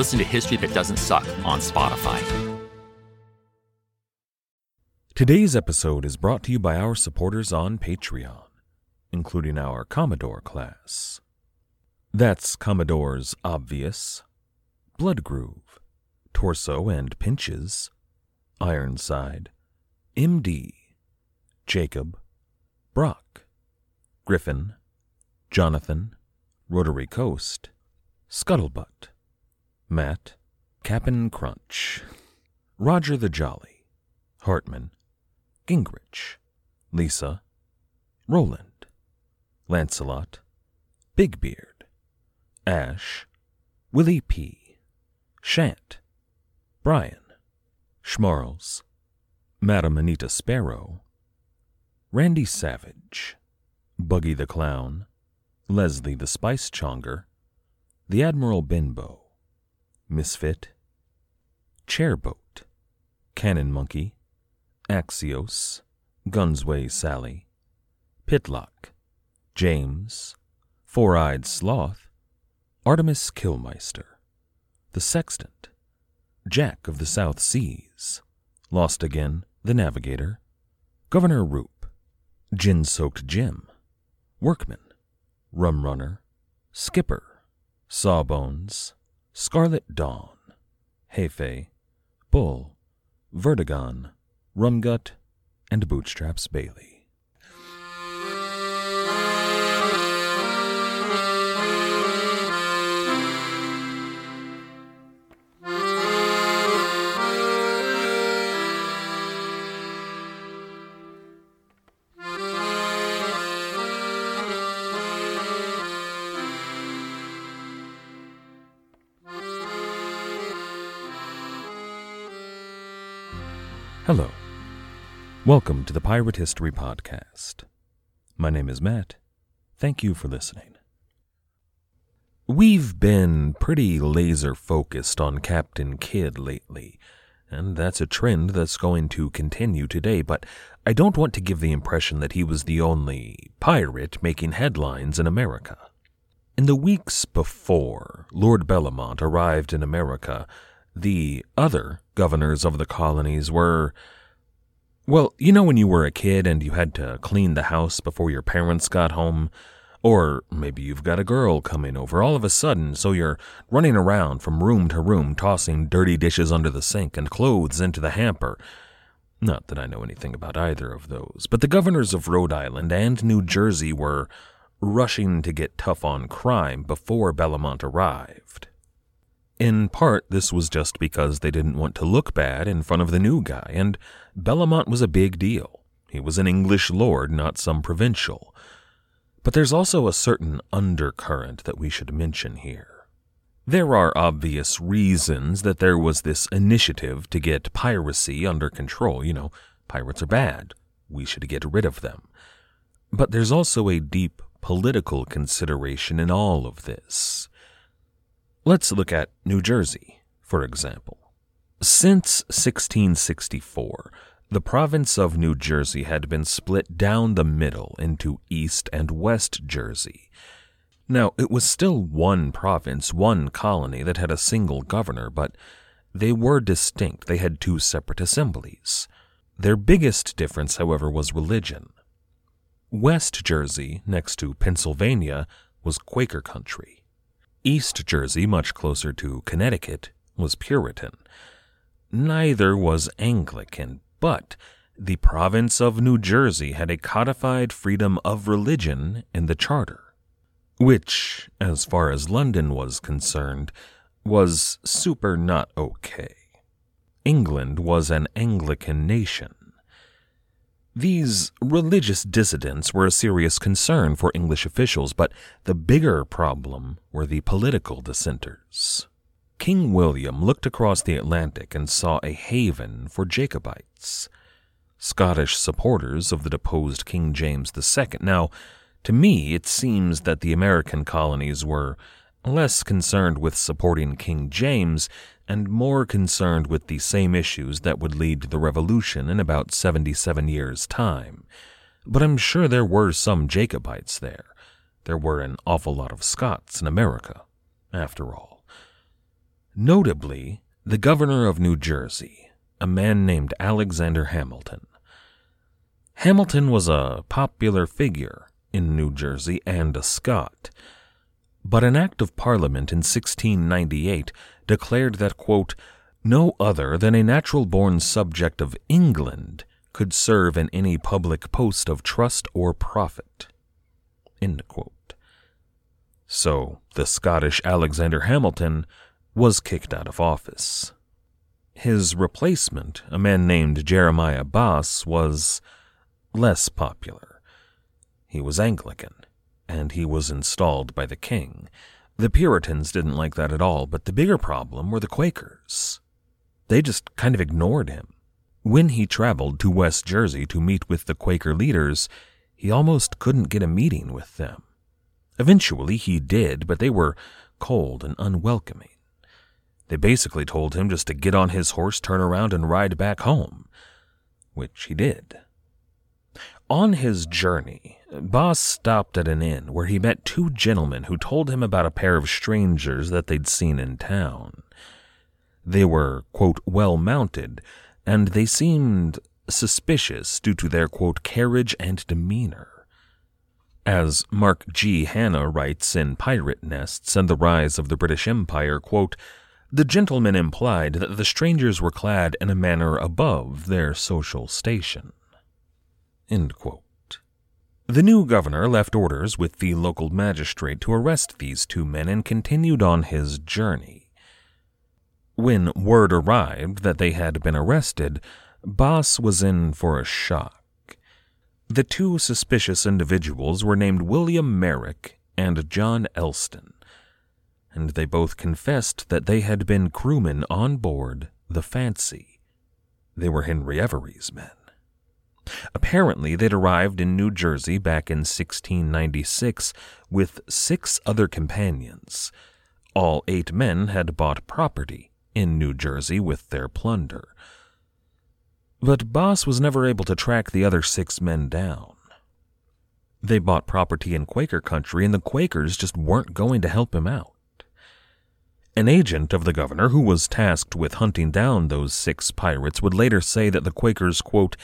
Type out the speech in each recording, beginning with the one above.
Listen to History That Doesn't Suck on Spotify. Today's episode is brought to you by our supporters on Patreon, including our Commodore class. That's Commodore's Obvious, Blood Groove, Torso and Pinches, Ironside, MD, Jacob, Brock, Griffin, Jonathan, Rotary Coast, Scuttlebutt, Matt, Cap'n Crunch, Roger the Jolly, Hartman, Gingrich, Lisa, Roland, Lancelot, Big Beard, Ash, Willie P., Shant, Brian, Schmarls, Madam Anita Sparrow, Randy Savage, Buggy the Clown, Leslie the Spice Chonger, the Admiral Benbow, Misfit, Chairboat, Cannon Monkey, Axios, Gunsway Sally, Pitlock, James, Four Eyed Sloth, Artemis Killmeister, The Sextant, Jack of the South Seas, Lost Again, The Navigator, Governor Roop, Gin Soaked Jim, Workman, Rum Runner, Skipper, Sawbones, Scarlet Dawn, Hefe, Bull, Vertigon, Rumgut, and Bootstraps Bailey. Hello. Welcome to the Pirate History Podcast. My name is Matt. Thank you for listening. We've been pretty laser focused on Captain Kidd lately, and that's a trend that's going to continue today, but I don't want to give the impression that he was the only pirate making headlines in America. In the weeks before Lord Bellomont arrived in America, the other governors of the colonies were. Well, you know when you were a kid and you had to clean the house before your parents got home? Or maybe you've got a girl coming over all of a sudden, so you're running around from room to room tossing dirty dishes under the sink and clothes into the hamper. Not that I know anything about either of those, but the governors of Rhode Island and New Jersey were rushing to get tough on crime before Bellomont arrived. In part, this was just because they didn't want to look bad in front of the new guy, and Bellomont was a big deal. He was an English lord, not some provincial. But there's also a certain undercurrent that we should mention here. There are obvious reasons that there was this initiative to get piracy under control. You know, pirates are bad. We should get rid of them. But there's also a deep political consideration in all of this. Let's look at New Jersey, for example. Since 1664, the province of New Jersey had been split down the middle into East and West Jersey. Now, it was still one province, one colony that had a single governor, but they were distinct. They had two separate assemblies. Their biggest difference, however, was religion. West Jersey, next to Pennsylvania, was Quaker country. East Jersey, much closer to Connecticut, was Puritan. Neither was Anglican, but the province of New Jersey had a codified freedom of religion in the charter, which, as far as London was concerned, was super not okay. England was an Anglican nation. These religious dissidents were a serious concern for English officials, but the bigger problem were the political dissenters. King William looked across the Atlantic and saw a haven for Jacobites, Scottish supporters of the deposed King James II. Now, to me, it seems that the American colonies were less concerned with supporting King James and more concerned with the same issues that would lead to the Revolution in about 77 years' time. But I'm sure there were some Jacobites there. There were an awful lot of Scots in America, after all. Notably, the governor of New Jersey, a man named Alexander Hamilton. Hamilton was a popular figure in New Jersey and a Scot. But an act of Parliament in 1698 declared that, quote, no other than a natural born subject of England could serve in any public post of trust or profit. So the Scottish Alexander Hamilton was kicked out of office. His replacement, a man named Jeremiah Bass, was less popular. He was Anglican, and he was installed by the king. The Puritans didn't like that at all, but the bigger problem were the Quakers. They just kind of ignored him. When he traveled to West Jersey to meet with the Quaker leaders, he almost couldn't get a meeting with them. Eventually he did, but they were cold and unwelcoming. They basically told him just to get on his horse, turn around, and ride back home, which he did. On his journey, Bos stopped at an inn where he met two gentlemen who told him about a pair of strangers that they'd seen in town. They were, quote, well mounted, and they seemed suspicious due to their, quote, carriage and demeanor. As Mark G. Hanna writes in Pirate Nests and the Rise of the British Empire, quote, the gentlemen implied that the strangers were clad in a manner above their social station. The new governor left orders with the local magistrate to arrest these two men and continued on his journey. When word arrived that they had been arrested, Bos was in for a shock. The two suspicious individuals were named William Merrick and John Elston, and they both confessed that they had been crewmen on board the Fancy. They were Henry Every's men. Apparently, they'd arrived in New Jersey back in 1696 with six other companions. All eight men had bought property in New Jersey with their plunder. But Boss was never able to track the other six men down. They bought property in Quaker country, and the Quakers just weren't going to help him out. An agent of the governor who was tasked with hunting down those six pirates would later say that the Quakers, quote,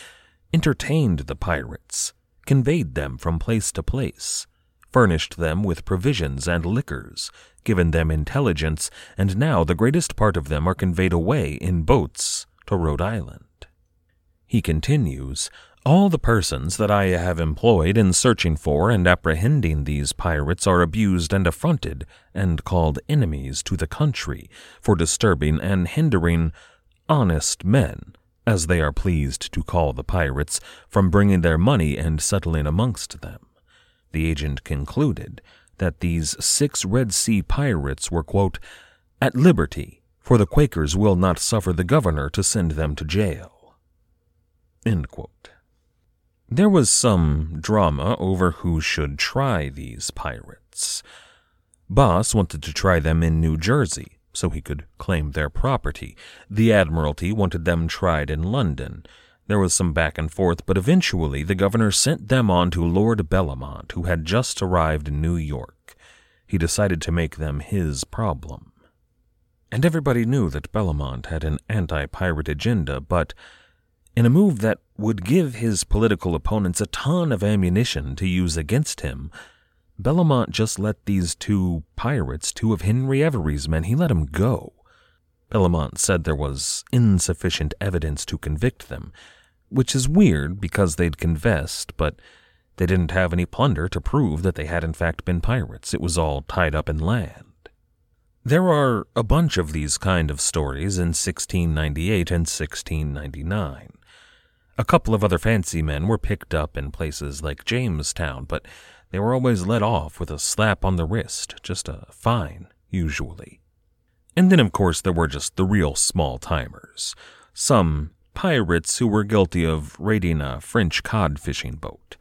entertained the pirates, conveyed them from place to place, furnished them with provisions and liquors, given them intelligence, and now the greatest part of them are conveyed away in boats to Rhode Island. He continues, all the persons that I have employed in searching for and apprehending these pirates are abused and affronted, and called enemies to the country, for disturbing and hindering honest men as they are pleased to call the pirates, from bringing their money and settling amongst them. The agent concluded that these six Red Sea pirates were, quote, at liberty, for the Quakers will not suffer the governor to send them to jail. There was some drama over who should try these pirates. Boss wanted to try them in New Jersey, so he could claim their property. The Admiralty wanted them tried in London. There was some back and forth, but eventually the governor sent them on to Lord Bellomont, who had just arrived in New York. He decided to make them his problem. And everybody knew that Bellomont had an anti pirate agenda, but in a move that would give his political opponents a ton of ammunition to use against him, Bellomont just let these two pirates, two of Henry Every's men, he let them go. Bellomont said there was insufficient evidence to convict them, which is weird because they'd confessed, but they didn't have any plunder to prove that they had in fact been pirates. It was all tied up in land. There are a bunch of these kind of stories in 1698 and 1699. A couple of other fancy men were picked up in places like Jamestown, but they were always let off with a slap on the wrist, just a fine, usually. And then, of course, there were just the real small timers. Some pirates who were guilty of raiding a French cod fishing boat.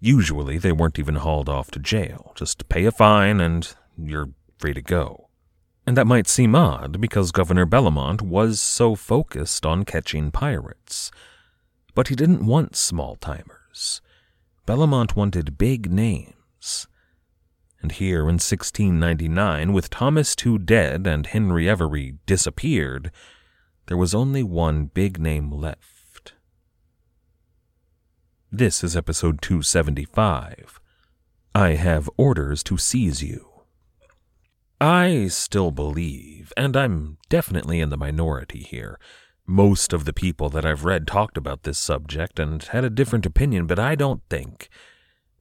Usually, they weren't even hauled off to jail. Just pay a fine and you're free to go. And that might seem odd because Governor Bellomont was so focused on catching pirates. But he didn't want small timers. Bellomont wanted big names. And here in 1699, with Thomas Tew dead and Henry Every disappeared, there was only one big name left. This is episode 275. I have orders to seize you. I still believe, and I'm definitely in the minority here. Most of the people that I've read talked about this subject and had a different opinion, but I don't think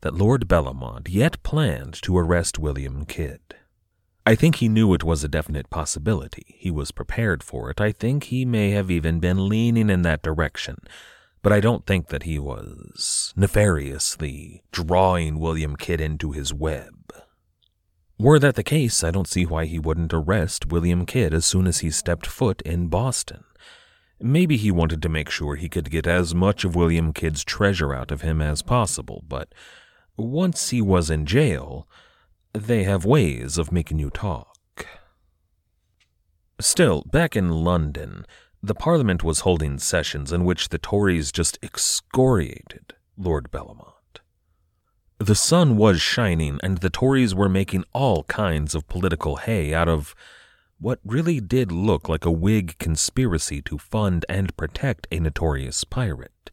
that Lord Bellomont yet planned to arrest William Kidd. I think he knew it was a definite possibility. He was prepared for it. I think he may have even been leaning in that direction. But I don't think that he was nefariously drawing William Kidd into his web. Were that the case, I don't see why he wouldn't arrest William Kidd as soon as he stepped foot in Boston. Maybe he wanted to make sure he could get as much of William Kidd's treasure out of him as possible, but once he was in jail, they have ways of making you talk. Still, back in London, the Parliament was holding sessions in which the Tories just excoriated Lord Bellomont. The sun was shining, and the Tories were making all kinds of political hay out of what really did look like a Whig conspiracy to fund and protect a notorious pirate.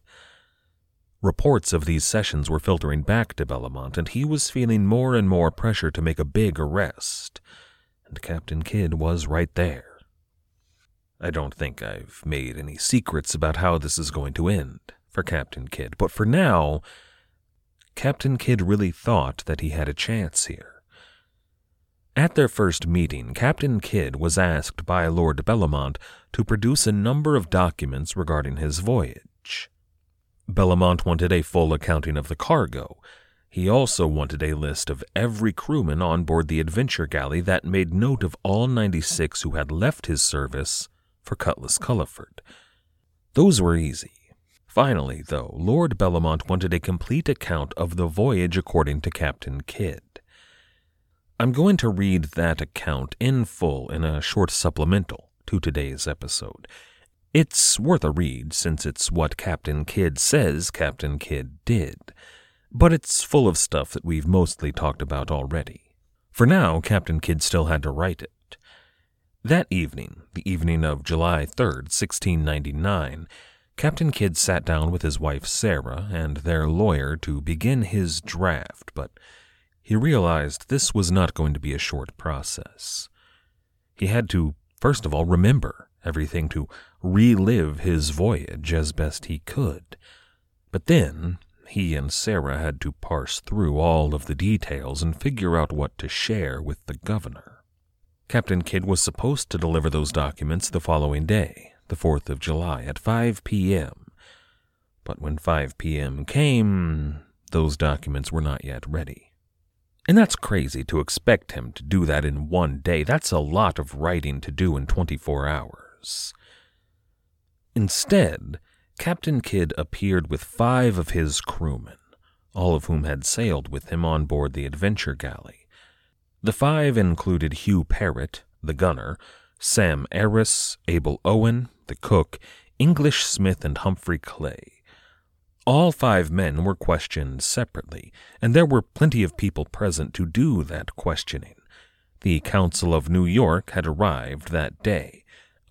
Reports of these sessions were filtering back to Bellomont, and he was feeling more and more pressure to make a big arrest. And Captain Kidd was right there. I don't think I've made any secrets about how this is going to end for Captain Kidd, but for now, Captain Kidd really thought that he had a chance here. At their first meeting, Captain Kidd was asked by Lord Bellomont to produce a number of documents regarding his voyage. Bellomont wanted a full accounting of the cargo. He also wanted a list of every crewman on board the adventure galley that made note of all 96 who had left his service for Cutlass Culliford. Those were easy. Finally, though, Lord Bellomont wanted a complete account of the voyage according to Captain Kidd. I'm going to read that account in full in a short supplemental to today's episode. It's worth a read since it's what Captain Kidd says Captain Kidd did, but it's full of stuff that we've mostly talked about already. For now, Captain Kidd still had to write it. That evening, the evening of July 3rd, 1699, Captain Kidd sat down with his wife Sarah and their lawyer to begin his draft, but he realized this was not going to be a short process. He had to, first of all, remember everything to relive his voyage as best he could. But then he and Sarah had to parse through all of the details and figure out what to share with the governor. Captain Kidd was supposed to deliver those documents the following day, the 4th of July, at 5 p.m. But when 5 p.m. came, those documents were not yet ready. And that's crazy to expect him to do that in one day. That's a lot of writing to do in 24 hours. Instead, Captain Kidd appeared with five of his crewmen, all of whom had sailed with him on board the adventure galley. The five included Hugh Parrott, the gunner, Sam Arris, Abel Owen, the cook, English Smith, and Humphrey Clay. All five men were questioned separately, and there were plenty of people present to do that questioning. The Council of New York had arrived that day,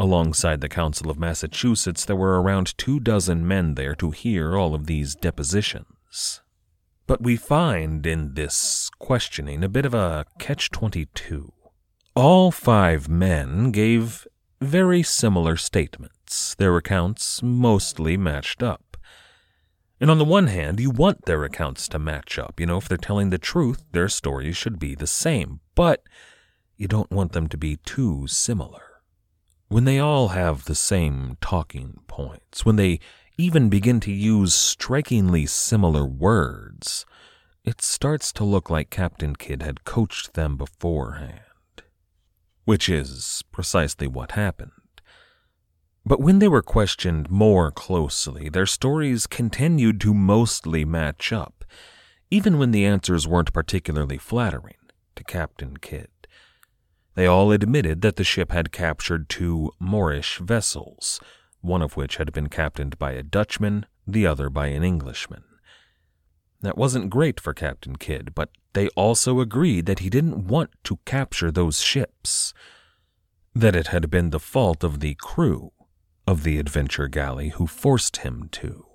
Alongside the Council of Massachusetts, there were around two dozen men there to hear all of these depositions. But we find in this questioning a bit of a catch 22. All five men gave very similar statements, their accounts mostly matched up. And on the one hand, you want their accounts to match up. You know, if they're telling the truth, their stories should be the same. But you don't want them to be too similar. When they all have the same talking points, when they even begin to use strikingly similar words, it starts to look like Captain Kidd had coached them beforehand. which is precisely what happened. But when they were questioned more closely, their stories continued to mostly match up, even when the answers weren't particularly flattering to Captain Kidd. They all admitted that the ship had captured two Moorish vessels, one of which had been captained by a Dutchman, the other by an Englishman. That wasn't great for Captain Kidd, but they also agreed that he didn't want to capture those ships, that it had been the fault of the crew of the adventure galley who forced him to.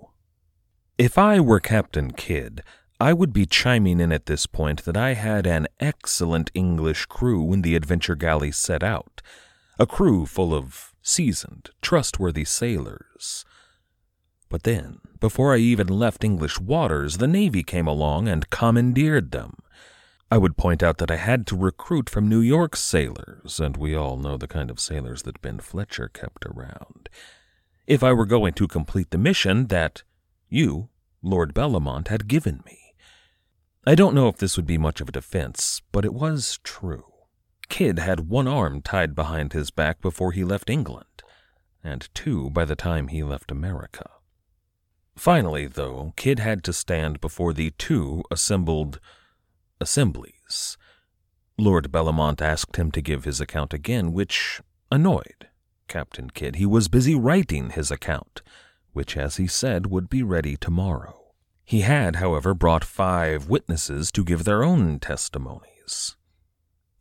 If I were Captain Kidd, I would be chiming in at this point that I had an excellent English crew when the adventure galley set out, a crew full of seasoned, trustworthy sailors. But then, before I even left English waters, the Navy came along and commandeered them. I would point out that I had to recruit from New York sailors, and we all know the kind of sailors that Ben Fletcher kept around. If I were going to complete the mission that you, Lord Bellomont, had given me. I don't know if this would be much of a defense, but it was true. Kidd had one arm tied behind his back before he left England, and two by the time he left America. Finally, though, Kidd had to stand before the two assembled assemblies. Lord Bellomont asked him to give his account again, which annoyed Captain Kidd. He was busy writing his account, which, as he said, would be ready tomorrow. He had, however, brought five witnesses to give their own testimonies.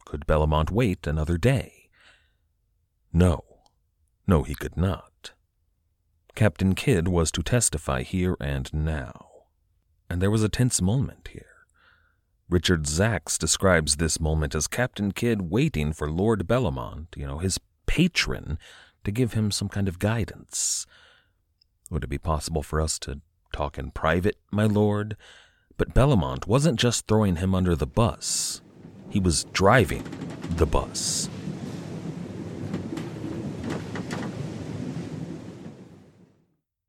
Could Bellomont wait another day? No. No, he could not. Captain Kidd was to testify here and now. And there was a tense moment here. Richard Zacks describes this moment as Captain Kidd waiting for Lord Bellomont, you know, his patron, to give him some kind of guidance. Would it be possible for us to talk in private, my lord. But Bellomont wasn't just throwing him under the bus, he was driving the bus.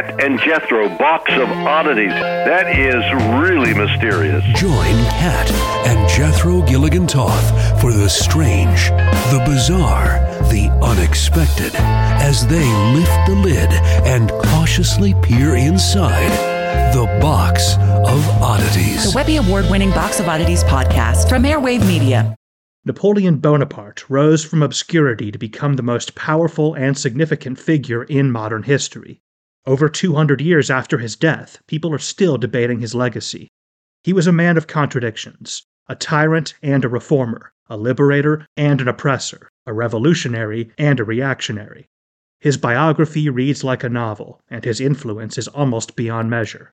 Kat and Jethro, box of oddities. That is really mysterious. Join Kat and Jethro Gilligan Toth for the strange, the bizarre, the unexpected as they lift the lid and cautiously peer inside the box of oddities. The Webby Award winning Box of Oddities podcast from Airwave Media. Napoleon Bonaparte rose from obscurity to become the most powerful and significant figure in modern history. Over 200 years after his death, people are still debating his legacy. He was a man of contradictions, a tyrant and a reformer, a liberator and an oppressor, a revolutionary and a reactionary. His biography reads like a novel, and his influence is almost beyond measure.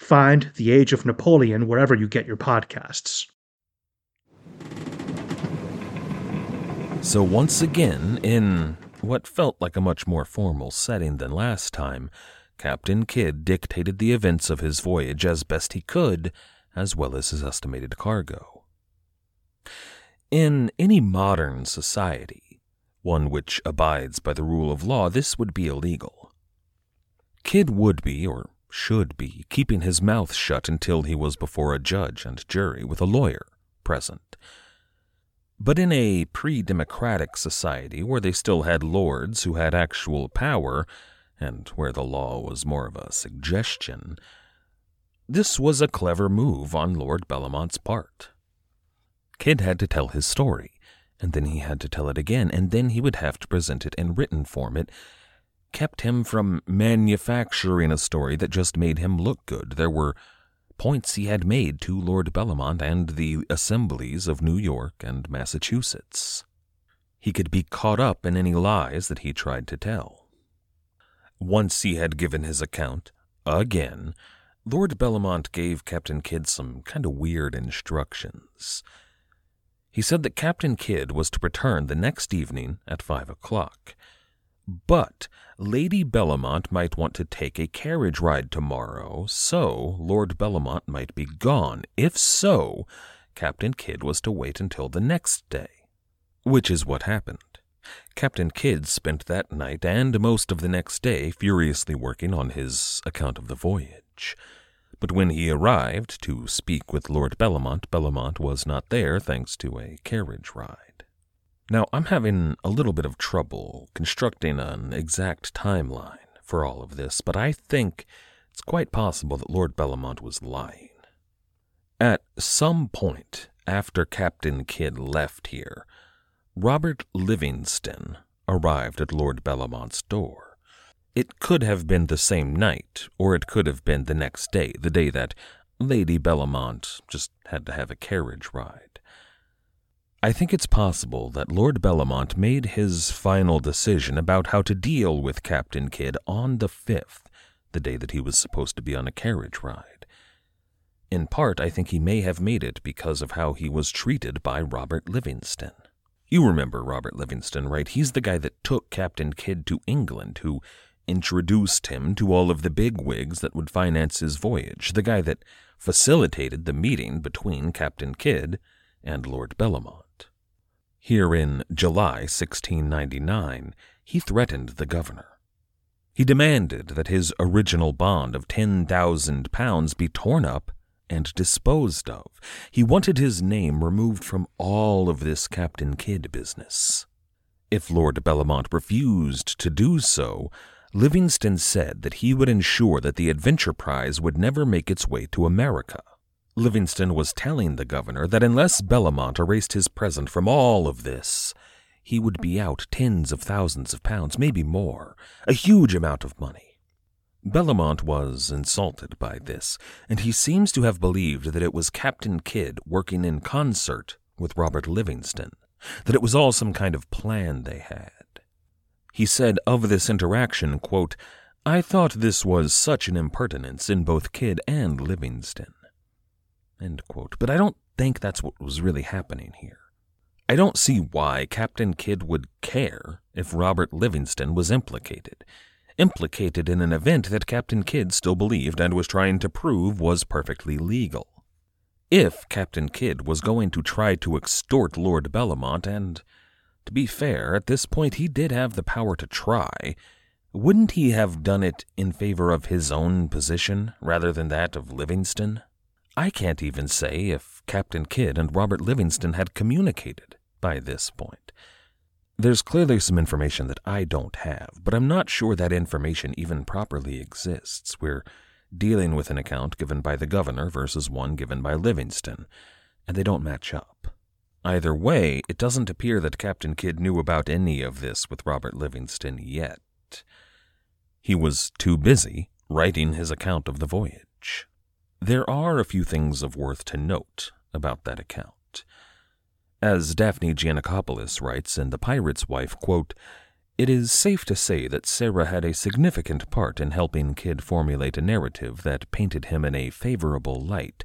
Find The Age of Napoleon wherever you get your podcasts. So, once again, in what felt like a much more formal setting than last time, Captain Kidd dictated the events of his voyage as best he could, as well as his estimated cargo. In any modern society, one which abides by the rule of law, this would be illegal. Kidd would be, or should be keeping his mouth shut until he was before a judge and jury with a lawyer present. But in a pre democratic society where they still had lords who had actual power, and where the law was more of a suggestion, this was a clever move on Lord Bellomont's part. Kidd had to tell his story, and then he had to tell it again, and then he would have to present it in written form. It kept him from manufacturing a story that just made him look good. There were points he had made to Lord Bellomont and the assemblies of New York and Massachusetts. He could be caught up in any lies that he tried to tell. Once he had given his account, again, Lord Bellomont gave Captain Kidd some kind of weird instructions. He said that Captain Kidd was to return the next evening at five o'clock. But Lady Bellomont might want to take a carriage ride tomorrow, so Lord Bellomont might be gone. If so, Captain Kidd was to wait until the next day. Which is what happened. Captain Kidd spent that night and most of the next day furiously working on his account of the voyage. But when he arrived to speak with Lord Bellomont, Bellomont was not there thanks to a carriage ride. Now, I'm having a little bit of trouble constructing an exact timeline for all of this, but I think it's quite possible that Lord Bellomont was lying. At some point after Captain Kidd left here, Robert Livingston arrived at Lord Bellomont's door. It could have been the same night, or it could have been the next day, the day that Lady Bellomont just had to have a carriage ride. I think it's possible that Lord Bellomont made his final decision about how to deal with Captain Kidd on the 5th, the day that he was supposed to be on a carriage ride. In part, I think he may have made it because of how he was treated by Robert Livingston. You remember Robert Livingston, right? He's the guy that took Captain Kidd to England, who introduced him to all of the big wigs that would finance his voyage, the guy that facilitated the meeting between Captain Kidd and Lord Bellomont. Here in July 1699, he threatened the governor. He demanded that his original bond of ten thousand pounds be torn up and disposed of. He wanted his name removed from all of this Captain Kidd business. If Lord Bellomont refused to do so, Livingston said that he would ensure that the adventure prize would never make its way to America. Livingston was telling the governor that unless Bellomont erased his present from all of this, he would be out tens of thousands of pounds, maybe more, a huge amount of money. Bellomont was insulted by this, and he seems to have believed that it was Captain Kidd working in concert with Robert Livingston, that it was all some kind of plan they had. He said of this interaction, quote, I thought this was such an impertinence in both Kidd and Livingston. But I don't think that's what was really happening here. I don't see why Captain Kidd would care if Robert Livingston was implicated. Implicated in an event that Captain Kidd still believed and was trying to prove was perfectly legal. If Captain Kidd was going to try to extort Lord Bellomont and to be fair, at this point he did have the power to try. Wouldn't he have done it in favor of his own position rather than that of Livingston? I can't even say if Captain Kidd and Robert Livingston had communicated by this point. There's clearly some information that I don't have, but I'm not sure that information even properly exists. We're dealing with an account given by the governor versus one given by Livingston, and they don't match up. Either way, it doesn't appear that Captain Kidd knew about any of this with Robert Livingston yet. He was too busy writing his account of the voyage. There are a few things of worth to note about that account. As Daphne Geanacopoulos writes in The Pirate's Wife, quote, it is safe to say that Sarah had a significant part in helping Kidd formulate a narrative that painted him in a favorable light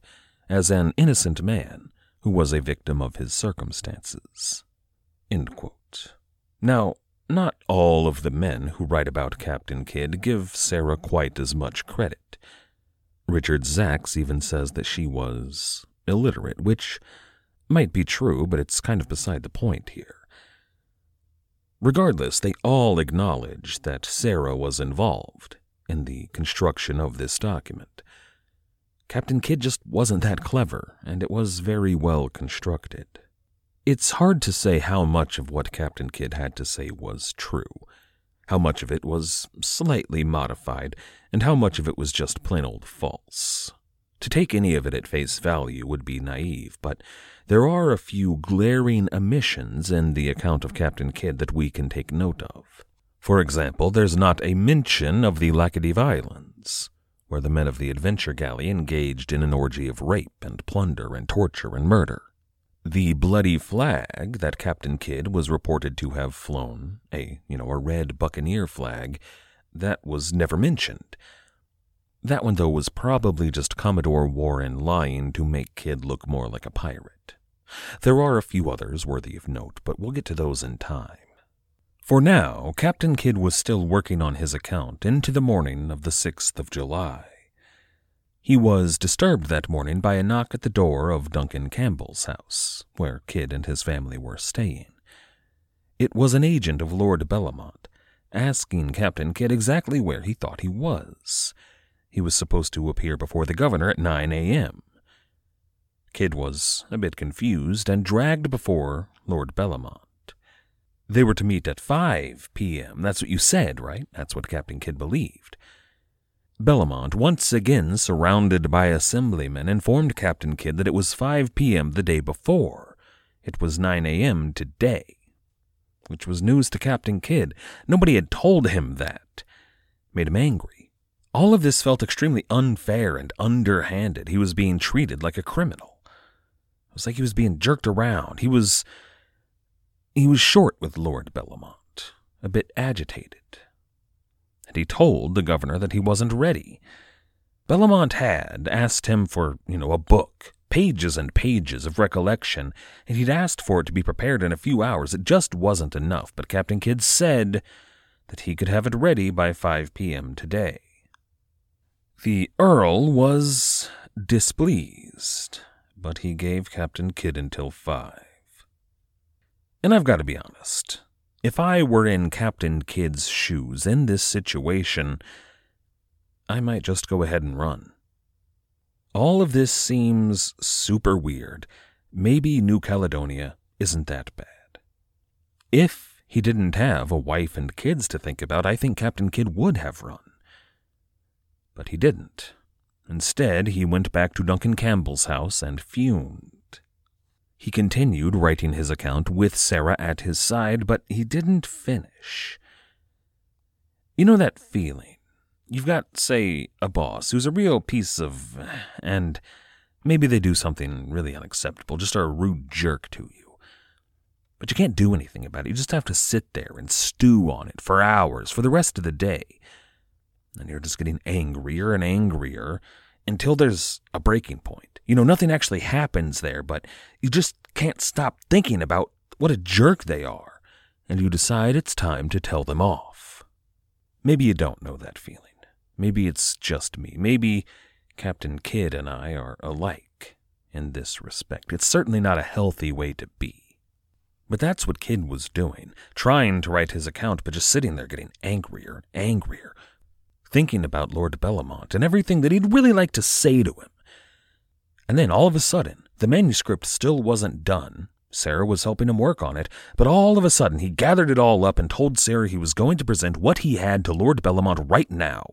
as an innocent man who was a victim of his circumstances. Now, not all of the men who write about Captain Kidd give Sarah quite as much credit. Richard Zacks even says that she was illiterate, which might be true, but it's kind of beside the point here. Regardless, they all acknowledge that Sarah was involved in the construction of this document. Captain Kidd just wasn't that clever, and it was very well constructed. It's hard to say how much of what Captain Kidd had to say was true, how much of it was slightly modified, and how much of it was just plain old false. To take any of it at face value would be naive, but there are a few glaring omissions in the account of Captain Kidd that we can take note of. For example, there's not a mention of the Laccadive Islands, where the men of the adventure galley engaged in an orgy of rape and plunder and torture and murder. The bloody flag that Captain Kidd was reported to have flown, a, you know, a red buccaneer flag, that was never mentioned. That one, though, was probably just Commodore Warren lying to make Kidd look more like a pirate. There are a few others worthy of note, but we'll get to those in time. For now, Captain Kidd was still working on his account into the morning of the 6th of July. He was disturbed that morning by a knock at the door of Duncan Campbell's house, where Kidd and his family were staying. It was an agent of Lord Bellomont, asking Captain Kidd exactly where he thought he was. He was supposed to appear before the governor at 9 a.m. Kidd was a bit confused and dragged before Lord Bellomont. They were to meet at 5 p.m. That's what you said, right? That's what Captain Kidd believed. Bellomont, once again surrounded by assemblymen, informed Captain Kidd that it was 5 p.m. the day before. It was 9 a.m. today. Which was news to Captain Kidd. Nobody had told him that. Made him angry. All of this felt extremely unfair and underhanded. He was being treated like a criminal. It was like he was being jerked around. He was. He was short with Lord Bellomont, a bit agitated and he told the governor that he wasn't ready. Bellomont had asked him for, you know, a book, pages and pages of recollection, and he'd asked for it to be prepared in a few hours. It just wasn't enough, but Captain Kidd said that he could have it ready by 5 p.m. today. The Earl was displeased, but he gave Captain Kidd until 5. And I've got to be honest. If I were in Captain Kidd's shoes in this situation, I might just go ahead and run. All of this seems super weird. Maybe New Caledonia isn't that bad. If he didn't have a wife and kids to think about, I think Captain Kidd would have run. But he didn't. Instead, he went back to Duncan Campbell's house and fumed. He continued writing his account with Sarah at his side, but he didn't finish. You know that feeling? You've got, say, a boss who's a real piece of. and maybe they do something really unacceptable, just are a rude jerk to you. But you can't do anything about it. You just have to sit there and stew on it for hours, for the rest of the day. And you're just getting angrier and angrier until there's a breaking point. You know, nothing actually happens there, but you just can't stop thinking about what a jerk they are, and you decide it's time to tell them off. Maybe you don't know that feeling. Maybe it's just me. Maybe Captain Kidd and I are alike in this respect. It's certainly not a healthy way to be. But that's what Kidd was doing, trying to write his account, but just sitting there getting angrier and angrier, thinking about Lord Bellomont and everything that he'd really like to say to him. And then all of a sudden, the manuscript still wasn't done. Sarah was helping him work on it, but all of a sudden he gathered it all up and told Sarah he was going to present what he had to Lord Bellomont right now.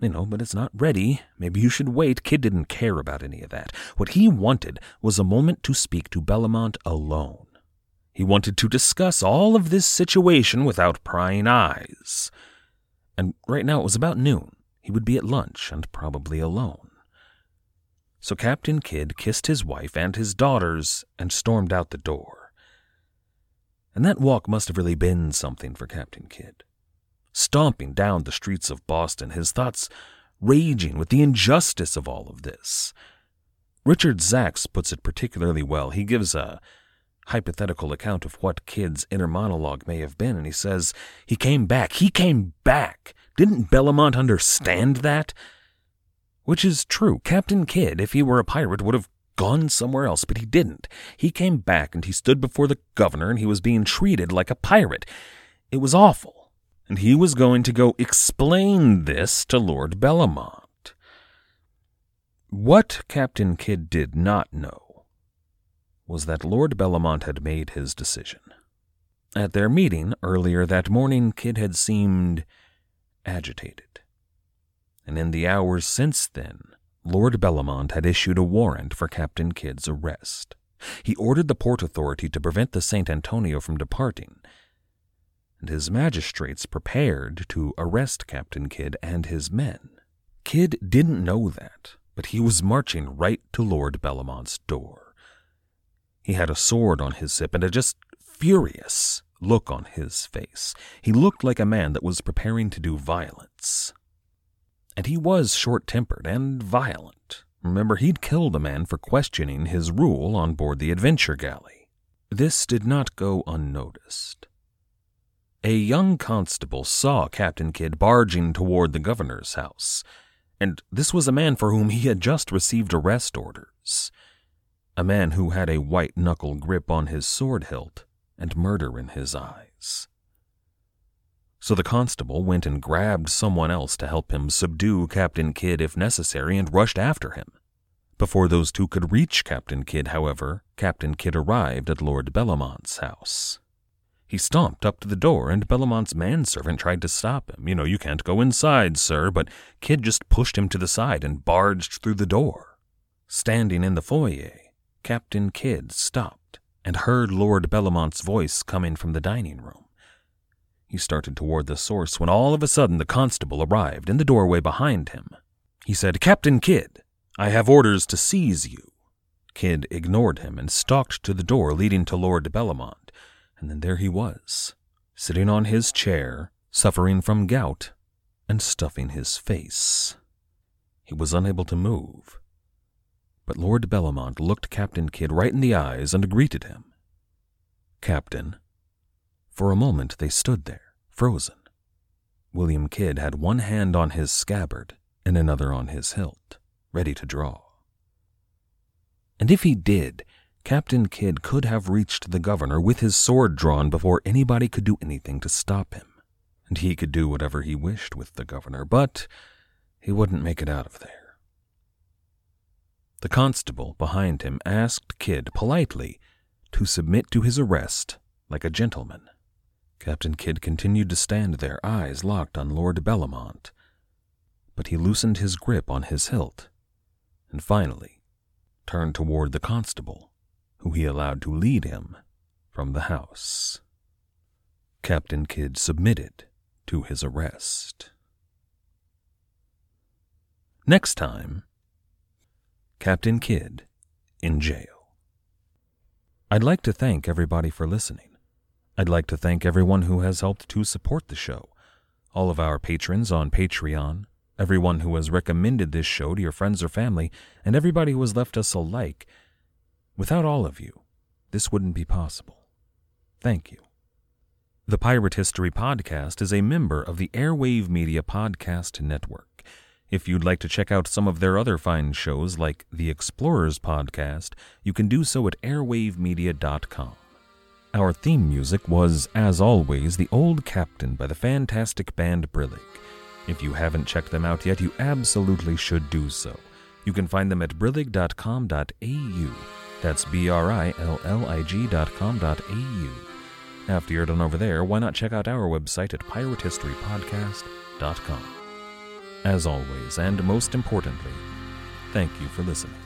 You know, but it's not ready. Maybe you should wait. Kidd didn't care about any of that. What he wanted was a moment to speak to Bellomont alone. He wanted to discuss all of this situation without prying eyes and right now it was about noon. He would be at lunch and probably alone. So Captain Kidd kissed his wife and his daughters and stormed out the door. And that walk must have really been something for Captain Kidd. Stomping down the streets of Boston, his thoughts raging with the injustice of all of this. Richard Zacks puts it particularly well. He gives a hypothetical account of what Kidd's inner monologue may have been, and he says, He came back. He came back. Didn't Bellomont understand that? Which is true. Captain Kidd, if he were a pirate, would have gone somewhere else, but he didn't. He came back and he stood before the governor and he was being treated like a pirate. It was awful. And he was going to go explain this to Lord Bellomont. What Captain Kidd did not know was that Lord Bellomont had made his decision. At their meeting earlier that morning, Kidd had seemed agitated. And in the hours since then, Lord Bellomont had issued a warrant for Captain Kidd's arrest. He ordered the port authority to prevent the St. Antonio from departing, and his magistrates prepared to arrest Captain Kidd and his men. Kidd didn't know that, but he was marching right to Lord Bellomont's door. He had a sword on his hip and a just furious look on his face. He looked like a man that was preparing to do violence. And he was short tempered and violent. Remember, he'd killed a man for questioning his rule on board the adventure galley. This did not go unnoticed. A young constable saw Captain Kidd barging toward the governor's house, and this was a man for whom he had just received arrest orders. A man who had a white knuckle grip on his sword hilt and murder in his eyes. So the constable went and grabbed someone else to help him subdue Captain Kidd if necessary and rushed after him. Before those two could reach Captain Kidd, however, Captain Kidd arrived at Lord Bellomont's house. He stomped up to the door, and Bellomont's manservant tried to stop him. You know, you can't go inside, sir, but Kidd just pushed him to the side and barged through the door. Standing in the foyer, Captain Kidd stopped and heard Lord Bellomont's voice coming from the dining room. He started toward the source when all of a sudden the constable arrived in the doorway behind him. He said, Captain Kidd, I have orders to seize you. Kidd ignored him and stalked to the door leading to Lord Bellomont, and then there he was, sitting on his chair, suffering from gout and stuffing his face. He was unable to move. But Lord Bellomont looked Captain Kidd right in the eyes and greeted him. Captain, for a moment they stood there, frozen. William Kidd had one hand on his scabbard and another on his hilt, ready to draw. And if he did, Captain Kidd could have reached the governor with his sword drawn before anybody could do anything to stop him. And he could do whatever he wished with the governor, but he wouldn't make it out of there. The constable behind him asked Kidd politely to submit to his arrest like a gentleman. Captain Kidd continued to stand there, eyes locked on Lord Bellomont. But he loosened his grip on his hilt, and finally turned toward the constable, who he allowed to lead him from the house. Captain Kidd submitted to his arrest. Next time, Captain Kidd in jail. I'd like to thank everybody for listening. I'd like to thank everyone who has helped to support the show, all of our patrons on Patreon, everyone who has recommended this show to your friends or family, and everybody who has left us a like. Without all of you, this wouldn't be possible. Thank you. The Pirate History Podcast is a member of the Airwave Media Podcast Network. If you'd like to check out some of their other fine shows like the Explorers Podcast, you can do so at airwavemedia.com. Our theme music was, as always, The Old Captain by the fantastic band Brillig. If you haven't checked them out yet, you absolutely should do so. You can find them at brillig.com.au. That's B R I L L I G.com.au. After you're done over there, why not check out our website at piratehistorypodcast.com. As always, and most importantly, thank you for listening.